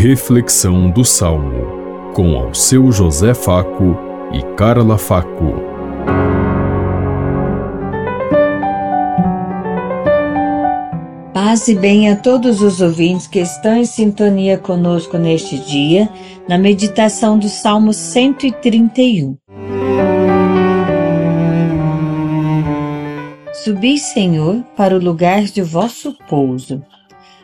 Reflexão do Salmo, com ao seu José Faco e Carla Faco. Paz e bem a todos os ouvintes que estão em sintonia conosco neste dia, na meditação do Salmo 131. Subi, Senhor, para o lugar de vosso pouso.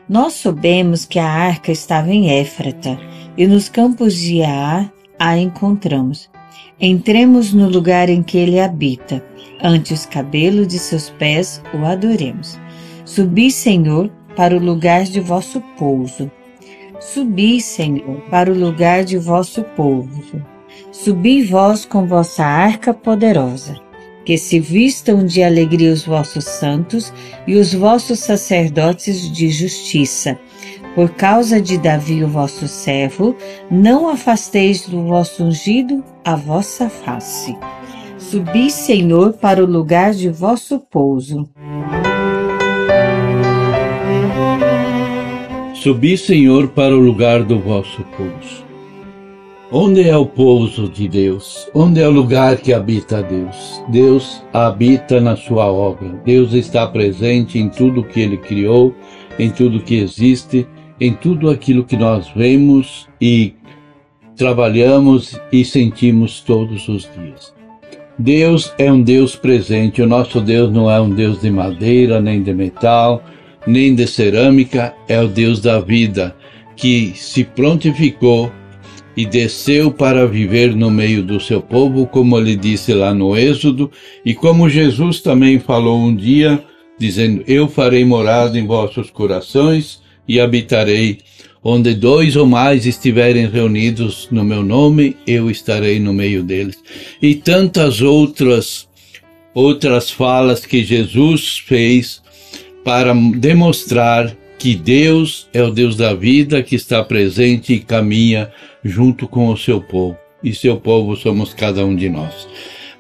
Nós soubemos que a arca estava em Éfrata e nos campos de Ar a encontramos. Entremos no lugar em que ele habita, ante os cabelos de seus pés o adoremos. Subi, Senhor, para o lugar de vosso pouso. Subi, Senhor, para o lugar de vosso pouso. Subi vós com vossa arca poderosa que se vistam de alegria os vossos santos e os vossos sacerdotes de justiça. Por causa de Davi, o vosso servo, não afasteis do vosso ungido a vossa face. Subi, Senhor, para o lugar de vosso pouso. Subi, Senhor, para o lugar do vosso pouso. Onde é o pouso de Deus? Onde é o lugar que habita Deus? Deus habita na sua obra. Deus está presente em tudo que ele criou, em tudo que existe, em tudo aquilo que nós vemos e trabalhamos e sentimos todos os dias. Deus é um Deus presente. O nosso Deus não é um Deus de madeira, nem de metal, nem de cerâmica, é o Deus da vida que se prontificou e desceu para viver no meio do seu povo, como ele disse lá no Êxodo, e como Jesus também falou um dia, dizendo: Eu farei morada em vossos corações e habitarei. Onde dois ou mais estiverem reunidos no meu nome, eu estarei no meio deles. E tantas outras outras falas que Jesus fez para demonstrar que Deus é o Deus da vida que está presente e caminha junto com o seu povo. E seu povo somos cada um de nós.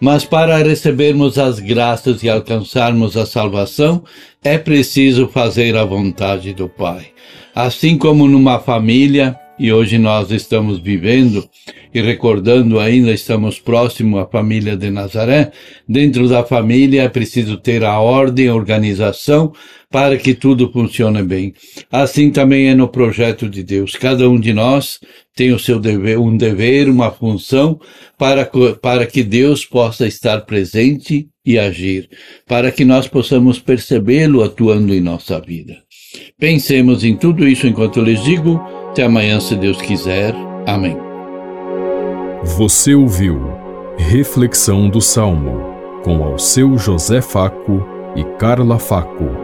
Mas para recebermos as graças e alcançarmos a salvação, é preciso fazer a vontade do Pai. Assim como numa família, e hoje nós estamos vivendo e recordando ainda, estamos próximo à família de Nazaré. Dentro da família é preciso ter a ordem, a organização para que tudo funcione bem. Assim também é no projeto de Deus. Cada um de nós tem o seu dever, um dever, uma função para, para que Deus possa estar presente e agir, para que nós possamos percebê-lo atuando em nossa vida. Pensemos em tudo isso enquanto eu lhes digo. Até amanhã, se Deus quiser. Amém. Você ouviu Reflexão do Salmo com ao seu José Faco e Carla Faco.